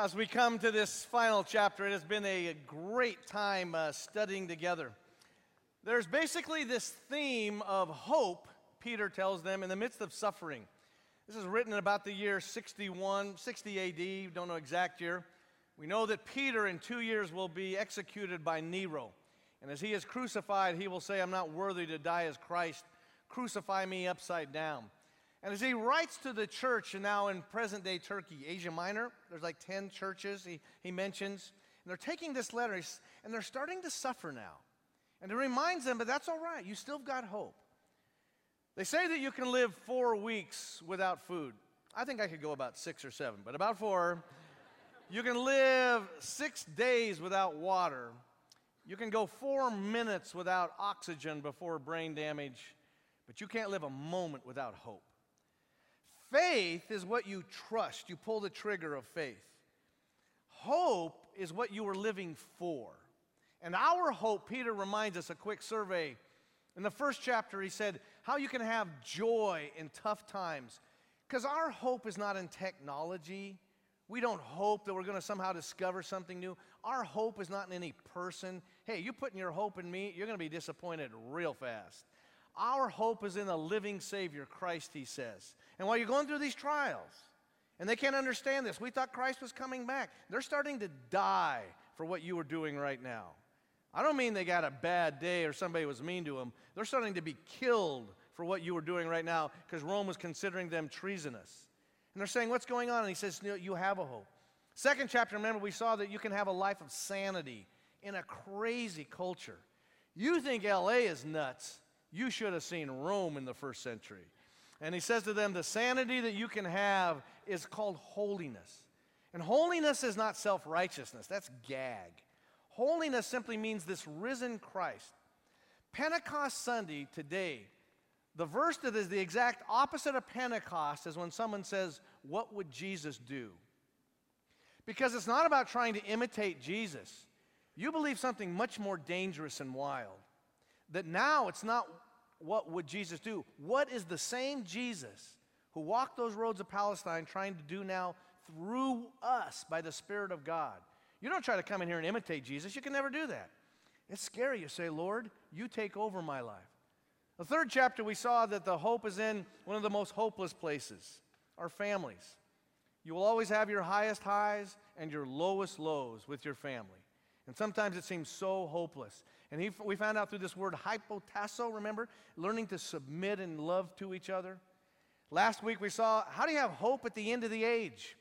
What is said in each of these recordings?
As we come to this final chapter, it has been a great time uh, studying together. There's basically this theme of hope, Peter tells them, in the midst of suffering. This is written in about the year 61, 60 AD, don't know exact year. We know that Peter in two years will be executed by Nero. And as he is crucified, he will say, I'm not worthy to die as Christ. Crucify me upside down. And as he writes to the church now in present day Turkey, Asia Minor, there's like 10 churches he, he mentions. And they're taking this letter and they're starting to suffer now. And it reminds them, but that's all right, you still got hope. They say that you can live four weeks without food. I think I could go about six or seven, but about four. You can live six days without water. You can go four minutes without oxygen before brain damage, but you can't live a moment without hope. Faith is what you trust. You pull the trigger of faith. Hope is what you are living for. And our hope, Peter reminds us a quick survey. In the first chapter, he said, How you can have joy in tough times. Because our hope is not in technology. We don't hope that we're going to somehow discover something new. Our hope is not in any person. Hey, you putting your hope in me, you're going to be disappointed real fast. Our hope is in a living Savior, Christ, he says. And while you're going through these trials, and they can't understand this, we thought Christ was coming back. They're starting to die for what you are doing right now. I don't mean they got a bad day or somebody was mean to them. They're starting to be killed for what you are doing right now because Rome was considering them treasonous. And they're saying, What's going on? And he says, You have a hope. Second chapter, remember, we saw that you can have a life of sanity in a crazy culture. You think LA is nuts. You should have seen Rome in the first century. And he says to them, The sanity that you can have is called holiness. And holiness is not self righteousness, that's gag. Holiness simply means this risen Christ. Pentecost Sunday, today, the verse that is the exact opposite of Pentecost is when someone says, What would Jesus do? Because it's not about trying to imitate Jesus. You believe something much more dangerous and wild. That now it's not what would Jesus do? What is the same Jesus who walked those roads of Palestine trying to do now through us by the Spirit of God? You don't try to come in here and imitate Jesus. You can never do that. It's scary. You say, Lord, you take over my life. The third chapter, we saw that the hope is in one of the most hopeless places our families. You will always have your highest highs and your lowest lows with your family. And sometimes it seems so hopeless. And he, we found out through this word hypotasso, remember? Learning to submit and love to each other. Last week we saw how do you have hope at the end of the age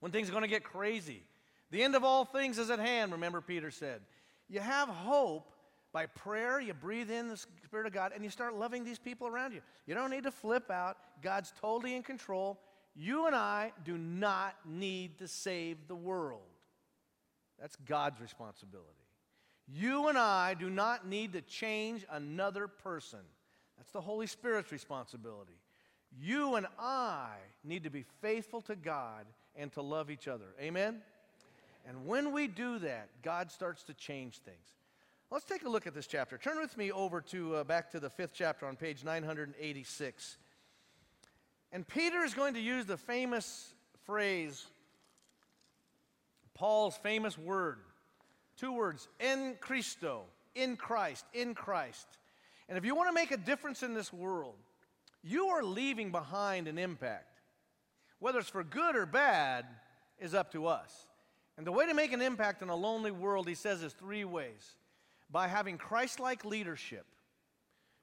when things are going to get crazy? The end of all things is at hand, remember Peter said. You have hope by prayer, you breathe in the Spirit of God, and you start loving these people around you. You don't need to flip out. God's totally in control. You and I do not need to save the world. That's God's responsibility. You and I do not need to change another person. That's the Holy Spirit's responsibility. You and I need to be faithful to God and to love each other. Amen? And when we do that, God starts to change things. Let's take a look at this chapter. Turn with me over to uh, back to the fifth chapter on page 986. And Peter is going to use the famous phrase, Paul's famous word, two words, in Christo, in Christ, in Christ. And if you want to make a difference in this world, you are leaving behind an impact. Whether it's for good or bad is up to us. And the way to make an impact in a lonely world, he says, is three ways by having Christ like leadership.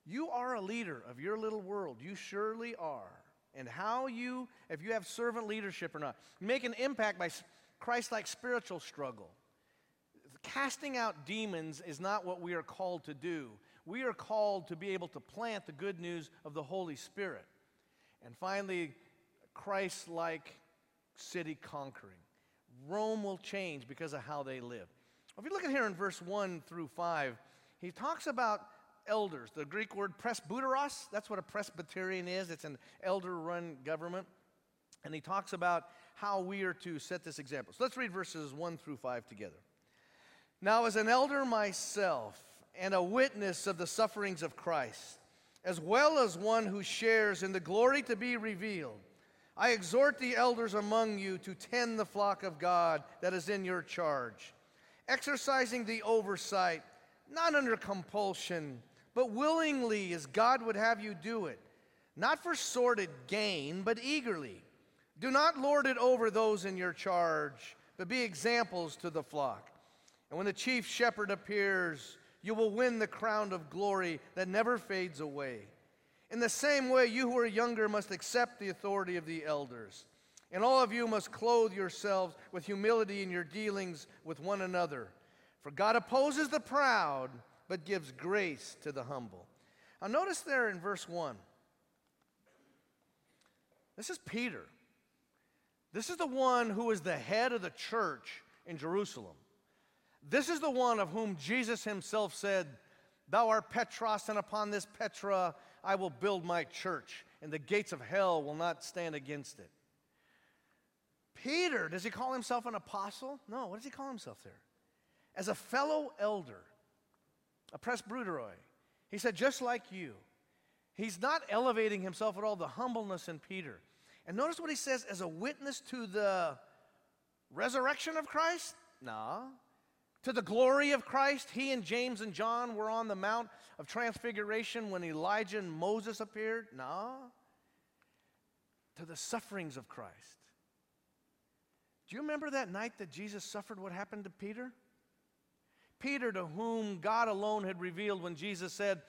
You are a leader of your little world. You surely are. And how you, if you have servant leadership or not, make an impact by Christ like spiritual struggle. Casting out demons is not what we are called to do. We are called to be able to plant the good news of the Holy Spirit. And finally, Christ like city conquering. Rome will change because of how they live. If you look at here in verse 1 through 5, he talks about elders. The Greek word presbyteros, that's what a Presbyterian is. It's an elder run government. And he talks about how we are to set this example. So let's read verses 1 through 5 together. Now, as an elder myself and a witness of the sufferings of Christ, as well as one who shares in the glory to be revealed, I exhort the elders among you to tend the flock of God that is in your charge, exercising the oversight, not under compulsion, but willingly as God would have you do it, not for sordid gain, but eagerly. Do not lord it over those in your charge, but be examples to the flock. And when the chief shepherd appears, you will win the crown of glory that never fades away. In the same way, you who are younger must accept the authority of the elders. And all of you must clothe yourselves with humility in your dealings with one another. For God opposes the proud, but gives grace to the humble. Now, notice there in verse 1. This is Peter. This is the one who is the head of the church in Jerusalem. This is the one of whom Jesus himself said, Thou art Petros, and upon this Petra I will build my church, and the gates of hell will not stand against it. Peter, does he call himself an apostle? No, what does he call himself there? As a fellow elder, a presbyteroi. He said, just like you. He's not elevating himself at all, the humbleness in Peter. And notice what he says as a witness to the resurrection of Christ? No. To the glory of Christ, he and James and John were on the Mount of Transfiguration when Elijah and Moses appeared? No. To the sufferings of Christ. Do you remember that night that Jesus suffered what happened to Peter? Peter, to whom God alone had revealed when Jesus said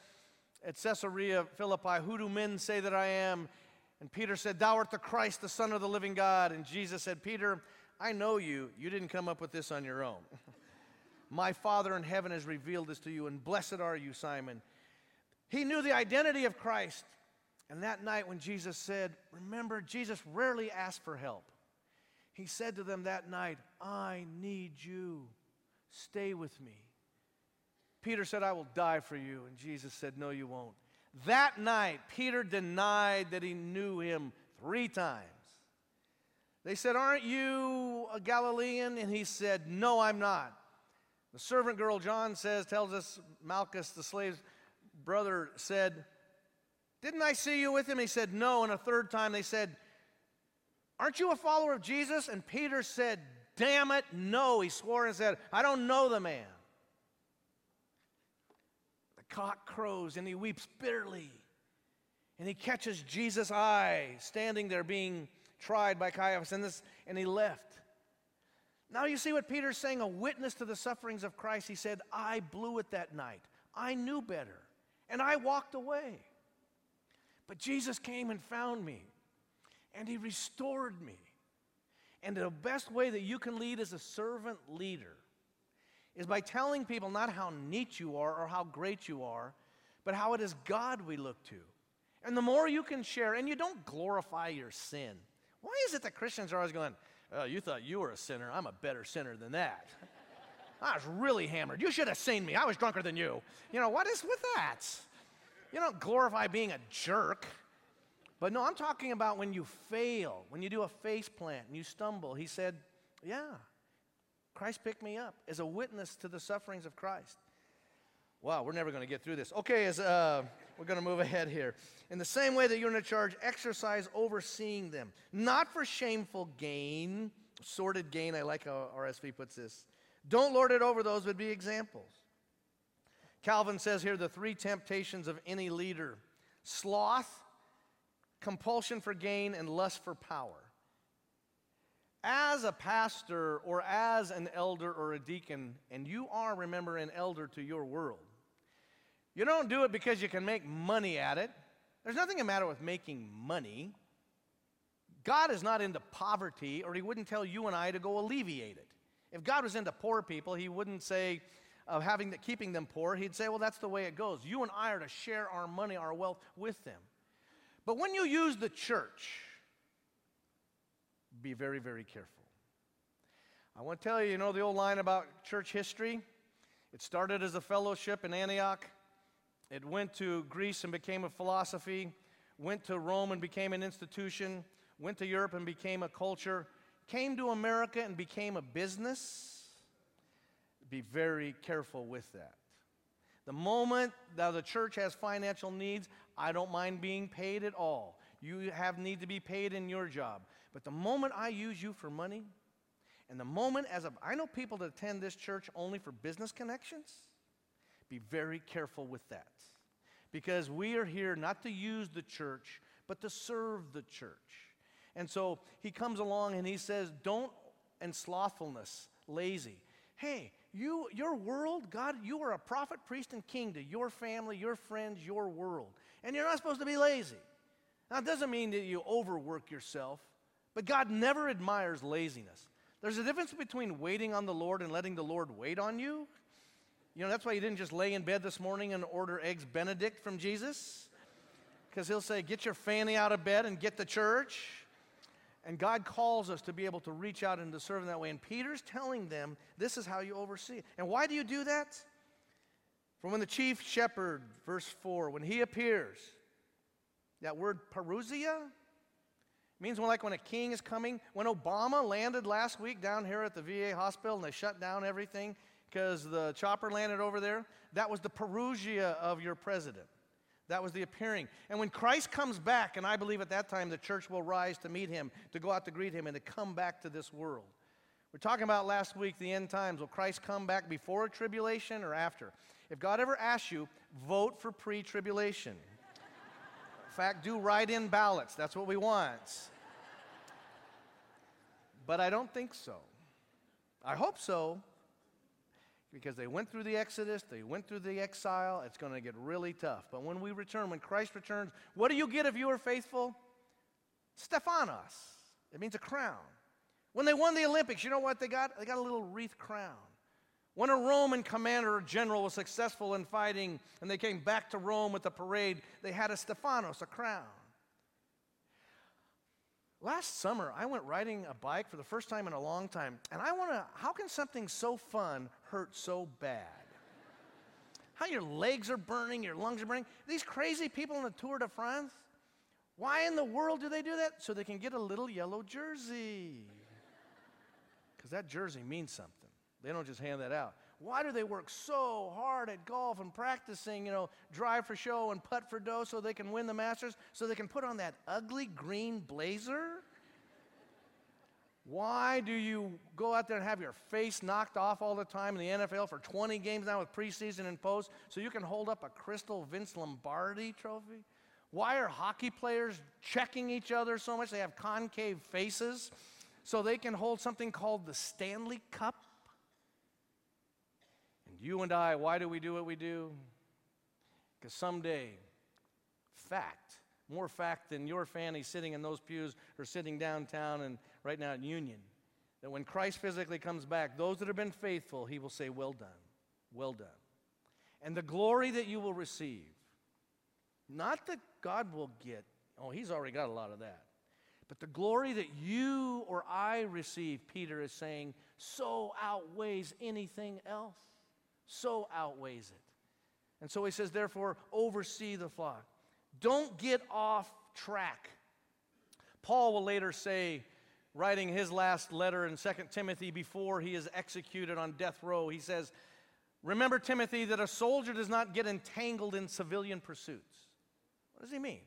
at Caesarea Philippi, Who do men say that I am? And Peter said, Thou art the Christ, the Son of the living God. And Jesus said, Peter, I know you. You didn't come up with this on your own. My Father in heaven has revealed this to you, and blessed are you, Simon. He knew the identity of Christ. And that night, when Jesus said, Remember, Jesus rarely asked for help. He said to them that night, I need you. Stay with me. Peter said, I will die for you. And Jesus said, No, you won't. That night, Peter denied that he knew him three times. They said, Aren't you a Galilean? And he said, No, I'm not. The servant girl, John says, tells us Malchus, the slave's brother, said, Didn't I see you with him? He said, No. And a third time they said, Aren't you a follower of Jesus? And Peter said, Damn it, no. He swore and said, I don't know the man. The cock crows and he weeps bitterly. And he catches Jesus' eye standing there being tried by Caiaphas, and, this, and he left. Now you see what Peter's saying, a witness to the sufferings of Christ. He said, I blew it that night. I knew better, and I walked away. But Jesus came and found me, and he restored me. And the best way that you can lead as a servant leader is by telling people not how neat you are or how great you are, but how it is God we look to. And the more you can share, and you don't glorify your sin. Why is it that Christians are always going, Oh, you thought you were a sinner. I'm a better sinner than that. I was really hammered. You should have seen me. I was drunker than you. You know, what is with that? You don't glorify being a jerk. But no, I'm talking about when you fail, when you do a face plant and you stumble. He said, Yeah, Christ picked me up as a witness to the sufferings of Christ. Wow, we're never going to get through this. Okay, as, uh, we're going to move ahead here. In the same way that you're in a charge, exercise overseeing them, not for shameful gain, sordid gain. I like how RSV puts this. Don't lord it over those, but be examples. Calvin says here the three temptations of any leader sloth, compulsion for gain, and lust for power. As a pastor or as an elder or a deacon, and you are, remember, an elder to your world, you don't do it because you can make money at it. There's nothing the matter with making money. God is not into poverty, or He wouldn't tell you and I to go alleviate it. If God was into poor people, He wouldn't say, of having the, keeping them poor, He'd say, well, that's the way it goes. You and I are to share our money, our wealth with them. But when you use the church, be very, very careful. I want to tell you, you know the old line about church history? It started as a fellowship in Antioch. It went to Greece and became a philosophy, went to Rome and became an institution, went to Europe and became a culture, came to America and became a business. Be very careful with that. The moment that the church has financial needs, I don't mind being paid at all. You have need to be paid in your job. But the moment I use you for money, and the moment as a, I know people that attend this church only for business connections, be very careful with that. Because we are here not to use the church, but to serve the church. And so he comes along and he says, Don't, and slothfulness, lazy. Hey, you, your world, God, you are a prophet, priest, and king to your family, your friends, your world. And you're not supposed to be lazy. Now, it doesn't mean that you overwork yourself, but God never admires laziness. There's a difference between waiting on the Lord and letting the Lord wait on you. You know, that's why you didn't just lay in bed this morning and order eggs Benedict from Jesus. Because he'll say, Get your fanny out of bed and get to church. And God calls us to be able to reach out and to serve in that way. And Peter's telling them, This is how you oversee. And why do you do that? For when the chief shepherd, verse 4, when he appears, that word parousia means when, like when a king is coming. When Obama landed last week down here at the VA hospital and they shut down everything because the chopper landed over there, that was the parousia of your president. That was the appearing. And when Christ comes back, and I believe at that time the church will rise to meet him, to go out to greet him, and to come back to this world. We're talking about last week the end times. Will Christ come back before a tribulation or after? If God ever asks you, vote for pre tribulation. in fact, do write in ballots. That's what we want. But I don't think so. I hope so, because they went through the Exodus, they went through the exile. It's going to get really tough. But when we return, when Christ returns, what do you get if you are faithful? Stephanos. It means a crown. When they won the Olympics, you know what they got? They got a little wreath crown. When a Roman commander or general was successful in fighting and they came back to Rome with a parade, they had a Stephanos, a crown. Last summer, I went riding a bike for the first time in a long time, and I want to, how can something so fun hurt so bad? How your legs are burning, your lungs are burning. These crazy people in the Tour de France, why in the world do they do that? So they can get a little yellow jersey. Because that jersey means something. They don't just hand that out. Why do they work so hard at golf and practicing, you know, drive for show and putt for dough so they can win the Masters, so they can put on that ugly green blazer? Why do you go out there and have your face knocked off all the time in the NFL for 20 games now with preseason and post so you can hold up a crystal Vince Lombardi trophy? Why are hockey players checking each other so much they have concave faces so they can hold something called the Stanley Cup? You and I, why do we do what we do? Because someday, fact, more fact than your fanny sitting in those pews or sitting downtown and right now in Union, that when Christ physically comes back, those that have been faithful, he will say, Well done, well done. And the glory that you will receive, not that God will get, oh, he's already got a lot of that. But the glory that you or I receive, Peter is saying, so outweighs anything else so outweighs it. And so he says, therefore, oversee the flock. Don't get off track. Paul will later say, writing his last letter in 2 Timothy before he is executed on death row, he says, Remember, Timothy, that a soldier does not get entangled in civilian pursuits. What does he mean?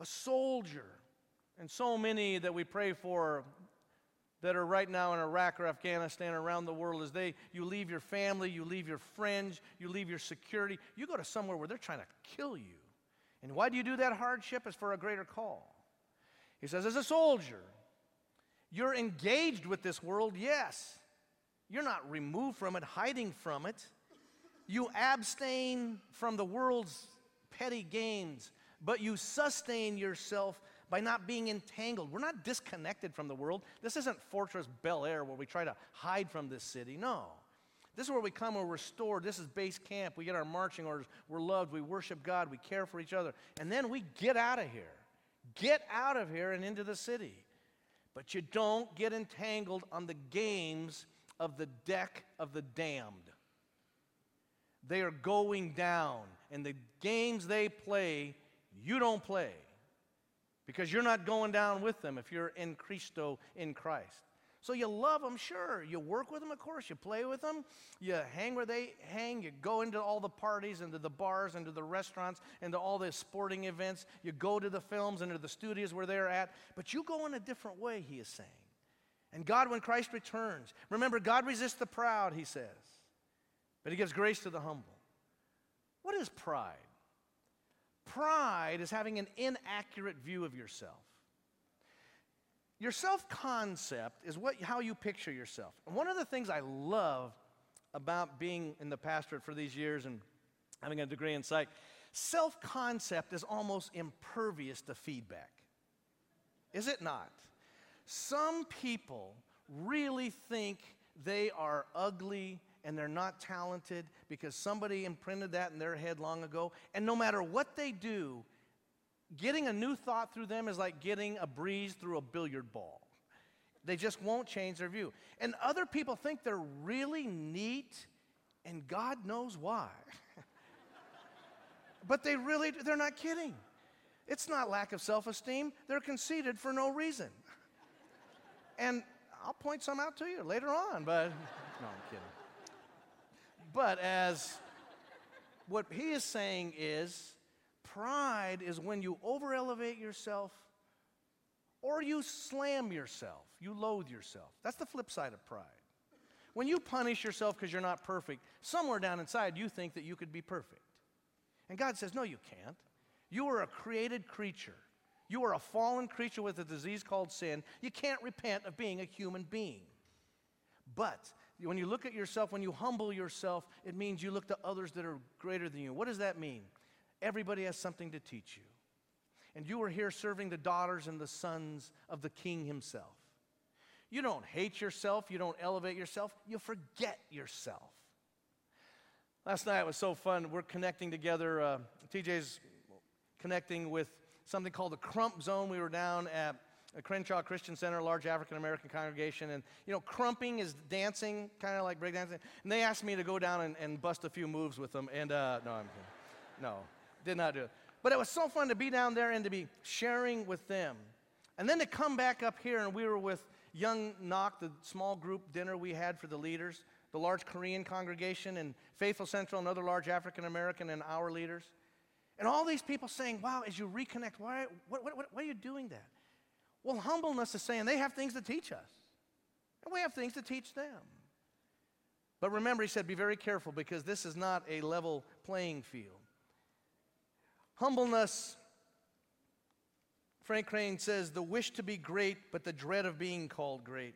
A soldier, and so many that we pray for that are right now in Iraq or Afghanistan or around the world is they you leave your family, you leave your friends, you leave your security, you go to somewhere where they're trying to kill you. And why do you do that hardship? Is for a greater call. He says, as a soldier, you're engaged with this world, yes. You're not removed from it, hiding from it. You abstain from the world's petty gains, but you sustain yourself by not being entangled. We're not disconnected from the world. This isn't Fortress Bel Air where we try to hide from this city. No. This is where we come, we're restored. This is base camp. We get our marching orders. We're loved. We worship God. We care for each other. And then we get out of here. Get out of here and into the city. But you don't get entangled on the games of the deck of the damned. They are going down, and the games they play, you don't play because you're not going down with them if you're in Christo in Christ. So you love them, sure. You work with them, of course. You play with them. You hang where they hang. You go into all the parties, into the bars, into the restaurants, into all the sporting events. You go to the films, into the studios where they're at. But you go in a different way, he is saying. And God, when Christ returns, remember, God resists the proud, he says, but he gives grace to the humble. What is pride? Pride is having an inaccurate view of yourself. Your self concept is what, how you picture yourself. And one of the things I love about being in the pastorate for these years and having a degree in psych, self concept is almost impervious to feedback. Is it not? Some people really think they are ugly and they're not talented because somebody imprinted that in their head long ago. And no matter what they do, getting a new thought through them is like getting a breeze through a billiard ball. They just won't change their view. And other people think they're really neat, and God knows why. but they really, they're not kidding. It's not lack of self esteem, they're conceited for no reason. And I'll point some out to you later on, but no, I'm kidding. But as what he is saying is, Pride is when you over elevate yourself or you slam yourself, you loathe yourself. That's the flip side of pride. When you punish yourself because you're not perfect, somewhere down inside you think that you could be perfect. And God says, No, you can't. You are a created creature. You are a fallen creature with a disease called sin. You can't repent of being a human being. But when you look at yourself, when you humble yourself, it means you look to others that are greater than you. What does that mean? Everybody has something to teach you. And you are here serving the daughters and the sons of the king himself. You don't hate yourself, you don't elevate yourself, you forget yourself. Last night was so fun. We're connecting together. Uh, TJ's connecting with something called the Crump Zone. We were down at Crenshaw Christian Center, a large African American congregation. And, you know, crumping is dancing, kind of like breakdancing. And they asked me to go down and, and bust a few moves with them. And, uh, no, I'm kidding. No. Did not do it. But it was so fun to be down there and to be sharing with them. And then to come back up here, and we were with Young Nak, the small group dinner we had for the leaders, the large Korean congregation, and Faithful Central, another large African American, and our leaders. And all these people saying, Wow, as you reconnect, why, what, what, what, why are you doing that? Well, humbleness is saying they have things to teach us, and we have things to teach them. But remember, he said, Be very careful because this is not a level playing field. Humbleness, Frank Crane says, the wish to be great, but the dread of being called great.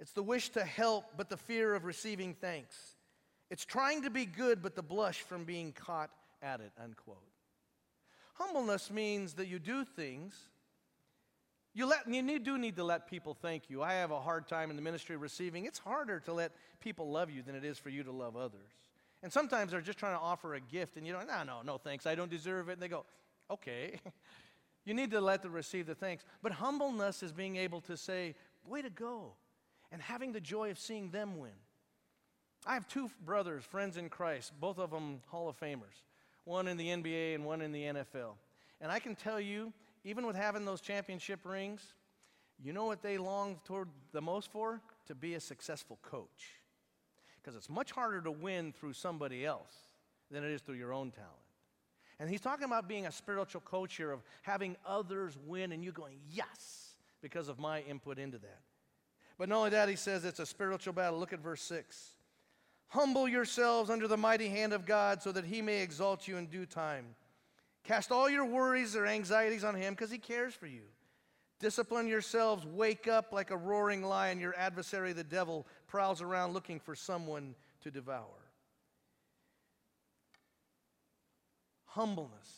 It's the wish to help, but the fear of receiving thanks. It's trying to be good, but the blush from being caught at it, unquote. Humbleness means that you do things. You, let, you do need to let people thank you. I have a hard time in the ministry receiving. It's harder to let people love you than it is for you to love others. And sometimes they're just trying to offer a gift, and you know, no, no, no, thanks, I don't deserve it. And they go, okay. you need to let them receive the thanks. But humbleness is being able to say, way to go, and having the joy of seeing them win. I have two brothers, friends in Christ, both of them Hall of Famers, one in the NBA and one in the NFL. And I can tell you, even with having those championship rings, you know what they long toward the most for? To be a successful coach because it's much harder to win through somebody else than it is through your own talent. And he's talking about being a spiritual coach here, of having others win and you going, yes, because of my input into that. But not only that, he says it's a spiritual battle. Look at verse 6. Humble yourselves under the mighty hand of God so that he may exalt you in due time. Cast all your worries or anxieties on him because he cares for you. Discipline yourselves, wake up like a roaring lion. Your adversary, the devil, prowls around looking for someone to devour. Humbleness,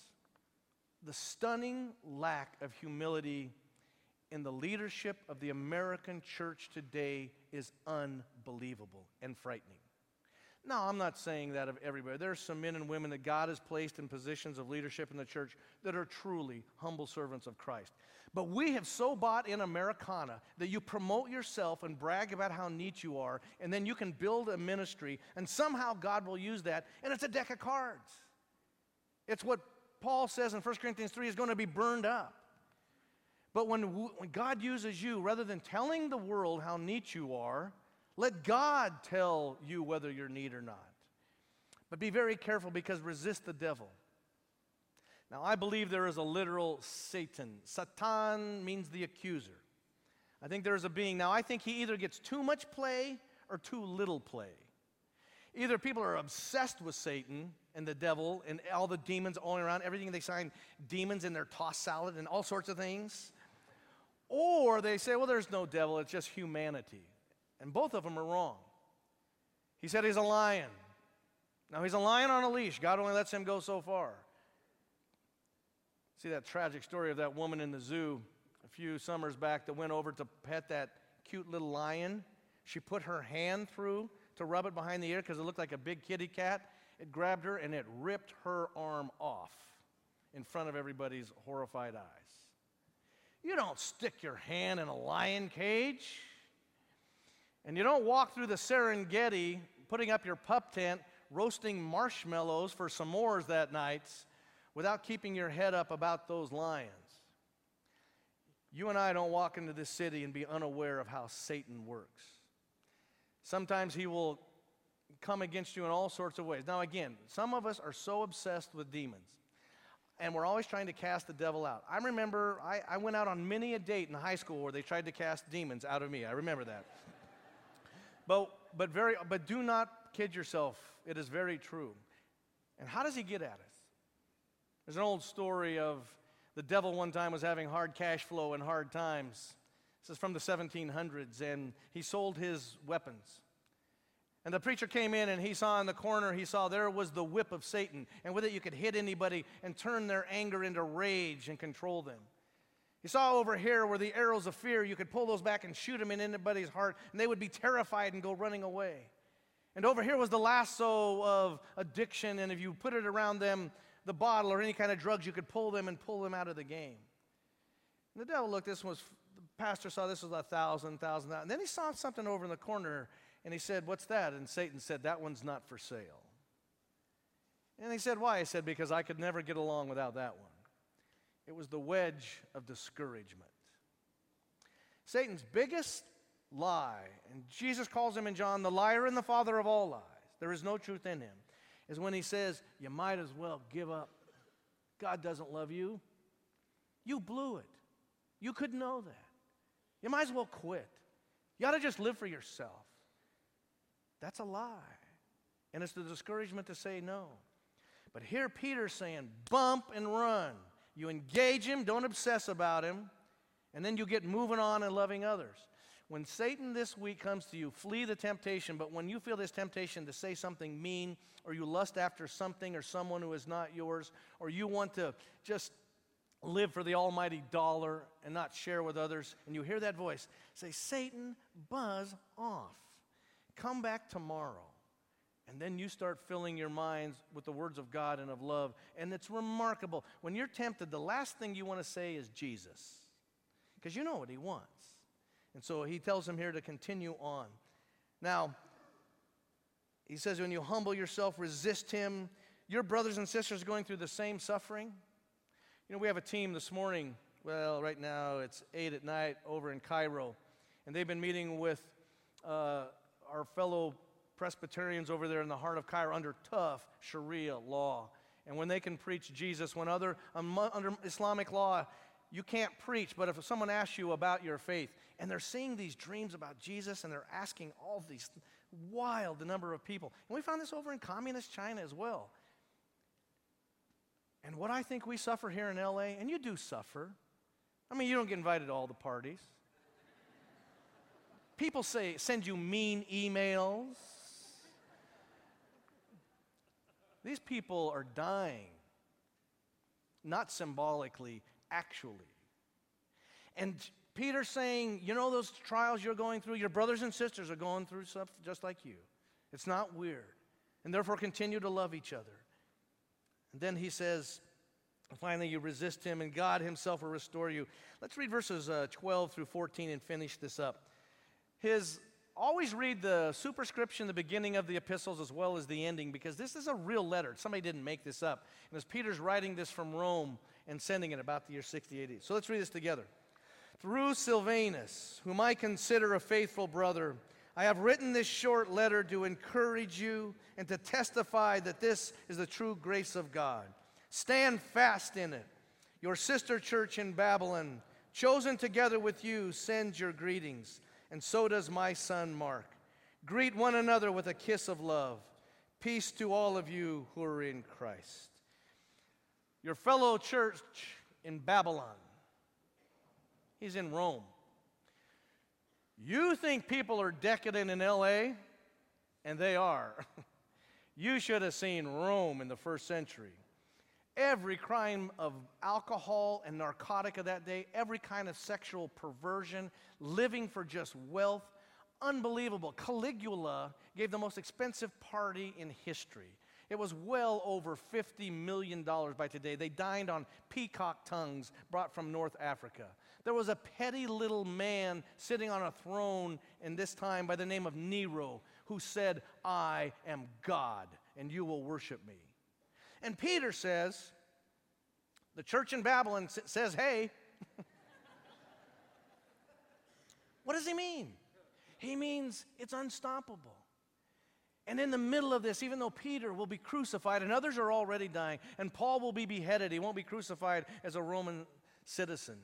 the stunning lack of humility in the leadership of the American church today is unbelievable and frightening. No, I'm not saying that of everybody. There are some men and women that God has placed in positions of leadership in the church that are truly humble servants of Christ. But we have so bought in Americana that you promote yourself and brag about how neat you are, and then you can build a ministry, and somehow God will use that, and it's a deck of cards. It's what Paul says in 1 Corinthians 3 is going to be burned up. But when, when God uses you, rather than telling the world how neat you are, let God tell you whether you're neat or not. But be very careful because resist the devil. Now, I believe there is a literal Satan. Satan means the accuser. I think there is a being. Now, I think he either gets too much play or too little play. Either people are obsessed with Satan and the devil and all the demons all around, everything they sign demons in their tossed salad and all sorts of things. Or they say, well, there's no devil, it's just humanity. And both of them are wrong. He said he's a lion. Now, he's a lion on a leash. God only lets him go so far. See that tragic story of that woman in the zoo a few summers back that went over to pet that cute little lion? She put her hand through to rub it behind the ear because it looked like a big kitty cat. It grabbed her and it ripped her arm off in front of everybody's horrified eyes. You don't stick your hand in a lion cage. And you don't walk through the Serengeti putting up your pup tent, roasting marshmallows for s'mores that night without keeping your head up about those lions. You and I don't walk into this city and be unaware of how Satan works. Sometimes he will come against you in all sorts of ways. Now, again, some of us are so obsessed with demons, and we're always trying to cast the devil out. I remember I, I went out on many a date in high school where they tried to cast demons out of me. I remember that. But, but, very, but do not kid yourself, it is very true. And how does he get at us? There's an old story of the devil one time was having hard cash flow and hard times. This is from the 1700s, and he sold his weapons. And the preacher came in and he saw in the corner, he saw there was the whip of Satan. And with it, you could hit anybody and turn their anger into rage and control them. He saw over here where the arrows of fear, you could pull those back and shoot them in anybody's heart, and they would be terrified and go running away. And over here was the lasso of addiction, and if you put it around them, the bottle or any kind of drugs, you could pull them and pull them out of the game. And the devil looked, this was the pastor saw this was a thousand, thousand, thousand. And then he saw something over in the corner and he said, What's that? And Satan said, That one's not for sale. And he said, Why? He said, Because I could never get along without that one. It was the wedge of discouragement. Satan's biggest lie, and Jesus calls him in John the liar and the father of all lies, there is no truth in him, is when he says, You might as well give up. God doesn't love you. You blew it. You could know that. You might as well quit. You ought to just live for yourself. That's a lie. And it's the discouragement to say no. But here Peter's saying, bump and run. You engage him, don't obsess about him, and then you get moving on and loving others. When Satan this week comes to you, flee the temptation, but when you feel this temptation to say something mean, or you lust after something or someone who is not yours, or you want to just live for the almighty dollar and not share with others, and you hear that voice, say, Satan, buzz off. Come back tomorrow. And then you start filling your minds with the words of God and of love. And it's remarkable. When you're tempted, the last thing you want to say is Jesus, because you know what he wants. And so he tells him here to continue on. Now, he says, when you humble yourself, resist him. Your brothers and sisters are going through the same suffering. You know, we have a team this morning. Well, right now it's 8 at night over in Cairo. And they've been meeting with uh, our fellow Presbyterians over there in the heart of Cairo under tough Sharia law. And when they can preach Jesus, when other, um, under Islamic law, you can't preach, but if someone asks you about your faith, and they're seeing these dreams about Jesus, and they're asking all these wild the number of people. And we found this over in communist China as well. And what I think we suffer here in LA, and you do suffer. I mean, you don't get invited to all the parties. People say, send you mean emails. These people are dying, not symbolically, actually. And Peter's saying, you know, those trials you're going through, your brothers and sisters are going through stuff just like you. It's not weird. And therefore, continue to love each other. And then he says, finally, you resist him, and God himself will restore you. Let's read verses uh, 12 through 14 and finish this up. His always read the superscription, the beginning of the epistles, as well as the ending, because this is a real letter. Somebody didn't make this up. And as Peter's writing this from Rome and sending it about the year 60 AD. So let's read this together. Through Silvanus, whom I consider a faithful brother, I have written this short letter to encourage you and to testify that this is the true grace of God. Stand fast in it. Your sister church in Babylon, chosen together with you, sends your greetings, and so does my son Mark. Greet one another with a kiss of love. Peace to all of you who are in Christ. Your fellow church in Babylon, he's in Rome. You think people are decadent in LA? And they are. you should have seen Rome in the first century. Every crime of alcohol and narcotic of that day, every kind of sexual perversion, living for just wealth, unbelievable. Caligula gave the most expensive party in history. It was well over $50 million by today. They dined on peacock tongues brought from North Africa. There was a petty little man sitting on a throne in this time by the name of Nero who said, I am God and you will worship me. And Peter says, the church in Babylon says, hey. what does he mean? He means it's unstoppable. And in the middle of this, even though Peter will be crucified and others are already dying, and Paul will be beheaded, he won't be crucified as a Roman citizen,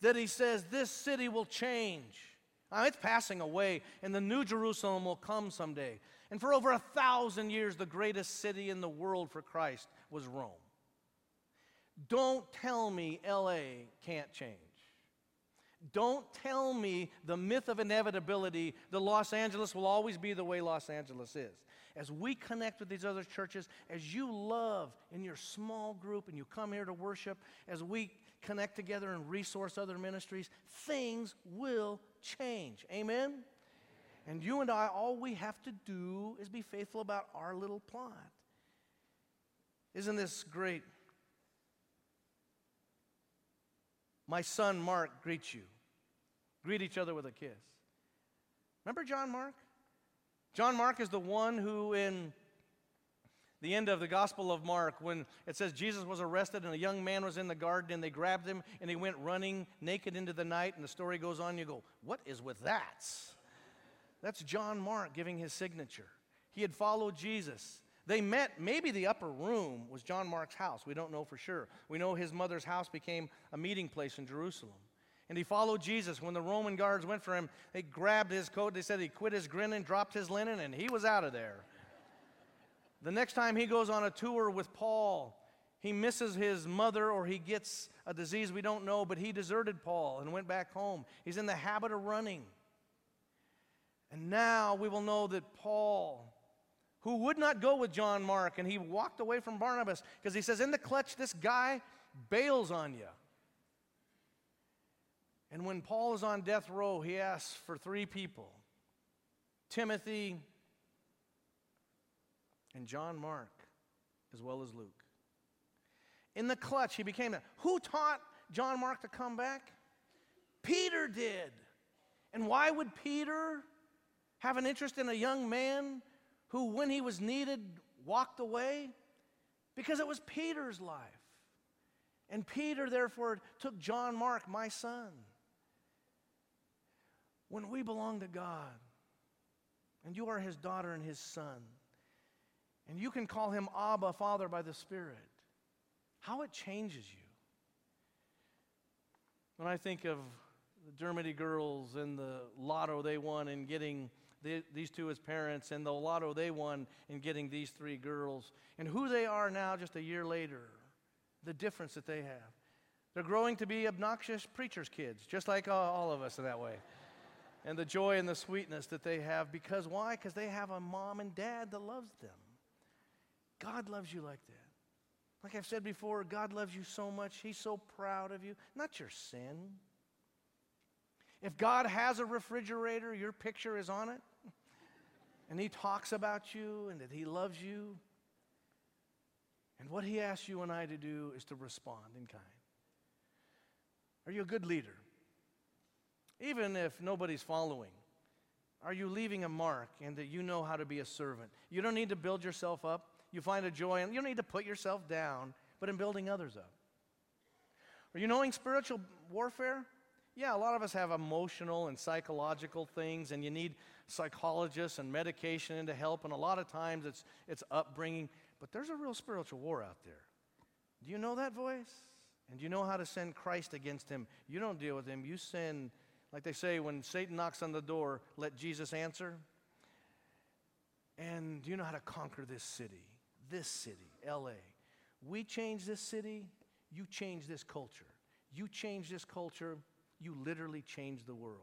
that he says this city will change. It's passing away, and the New Jerusalem will come someday. And for over a thousand years, the greatest city in the world for Christ was Rome. Don't tell me LA can't change. Don't tell me the myth of inevitability, the Los Angeles will always be the way Los Angeles is. As we connect with these other churches, as you love in your small group and you come here to worship, as we connect together and resource other ministries, things will change. Amen? And you and I, all we have to do is be faithful about our little plot. Isn't this great? My son Mark greets you. Greet each other with a kiss. Remember John Mark? John Mark is the one who, in the end of the Gospel of Mark, when it says Jesus was arrested and a young man was in the garden and they grabbed him and he went running naked into the night, and the story goes on, you go, What is with that? That's John Mark giving his signature. He had followed Jesus. They met, maybe the upper room was John Mark's house. We don't know for sure. We know his mother's house became a meeting place in Jerusalem. And he followed Jesus. When the Roman guards went for him, they grabbed his coat. They said he quit his grinning, dropped his linen, and he was out of there. the next time he goes on a tour with Paul, he misses his mother or he gets a disease we don't know, but he deserted Paul and went back home. He's in the habit of running. And now we will know that Paul who would not go with John Mark, and he walked away from Barnabas because he says, In the clutch, this guy bails on you. And when Paul is on death row, he asks for three people Timothy and John Mark, as well as Luke. In the clutch, he became that. Who taught John Mark to come back? Peter did. And why would Peter have an interest in a young man who, when he was needed, walked away? Because it was Peter's life. And Peter, therefore, took John Mark, my son. When we belong to God, and you are his daughter and his son, and you can call him Abba, Father, by the Spirit, how it changes you. When I think of the Dermody girls and the lotto they won and getting the, these two as parents and the lotto they won in getting these three girls and who they are now just a year later, the difference that they have. They're growing to be obnoxious preacher's kids, just like all of us in that way. and the joy and the sweetness that they have because why? Because they have a mom and dad that loves them. God loves you like that. Like I've said before, God loves you so much. He's so proud of you. Not your sin. If God has a refrigerator, your picture is on it, and He talks about you and that He loves you. And what He asks you and I to do is to respond in kind. Are you a good leader? Even if nobody's following, are you leaving a mark and that you know how to be a servant? You don't need to build yourself up. You find a joy, and you don't need to put yourself down, but in building others up. Are you knowing spiritual warfare? Yeah, a lot of us have emotional and psychological things, and you need psychologists and medication to help, and a lot of times it's, it's upbringing. But there's a real spiritual war out there. Do you know that voice? And do you know how to send Christ against him? You don't deal with him. You send, like they say, when Satan knocks on the door, let Jesus answer. And do you know how to conquer this city? This city, LA. We change this city, you change this culture. You change this culture, you literally change the world.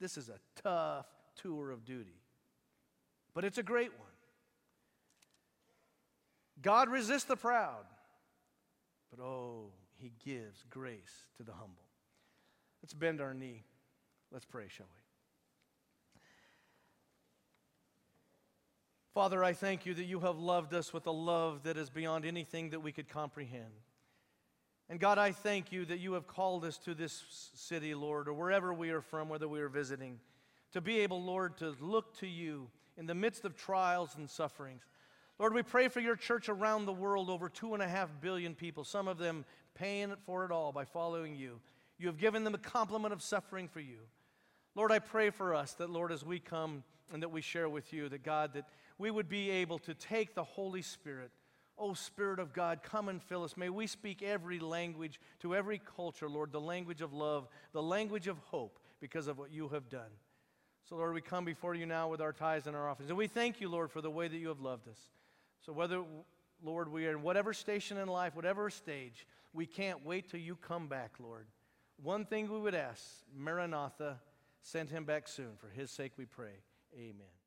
This is a tough tour of duty, but it's a great one. God resists the proud, but oh, he gives grace to the humble. Let's bend our knee. Let's pray, shall we? Father, I thank you that you have loved us with a love that is beyond anything that we could comprehend. And God, I thank you that you have called us to this city, Lord, or wherever we are from, whether we are visiting, to be able, Lord, to look to you in the midst of trials and sufferings. Lord, we pray for your church around the world, over two and a half billion people, some of them paying for it all by following you. You have given them a complement of suffering for you. Lord, I pray for us that, Lord, as we come and that we share with you, that God, that we would be able to take the Holy Spirit Oh, Spirit of God, come and fill us. May we speak every language to every culture, Lord, the language of love, the language of hope because of what you have done. So, Lord, we come before you now with our tithes and our offerings. And we thank you, Lord, for the way that you have loved us. So, whether, Lord, we are in whatever station in life, whatever stage, we can't wait till you come back, Lord. One thing we would ask Maranatha, send him back soon. For his sake we pray. Amen.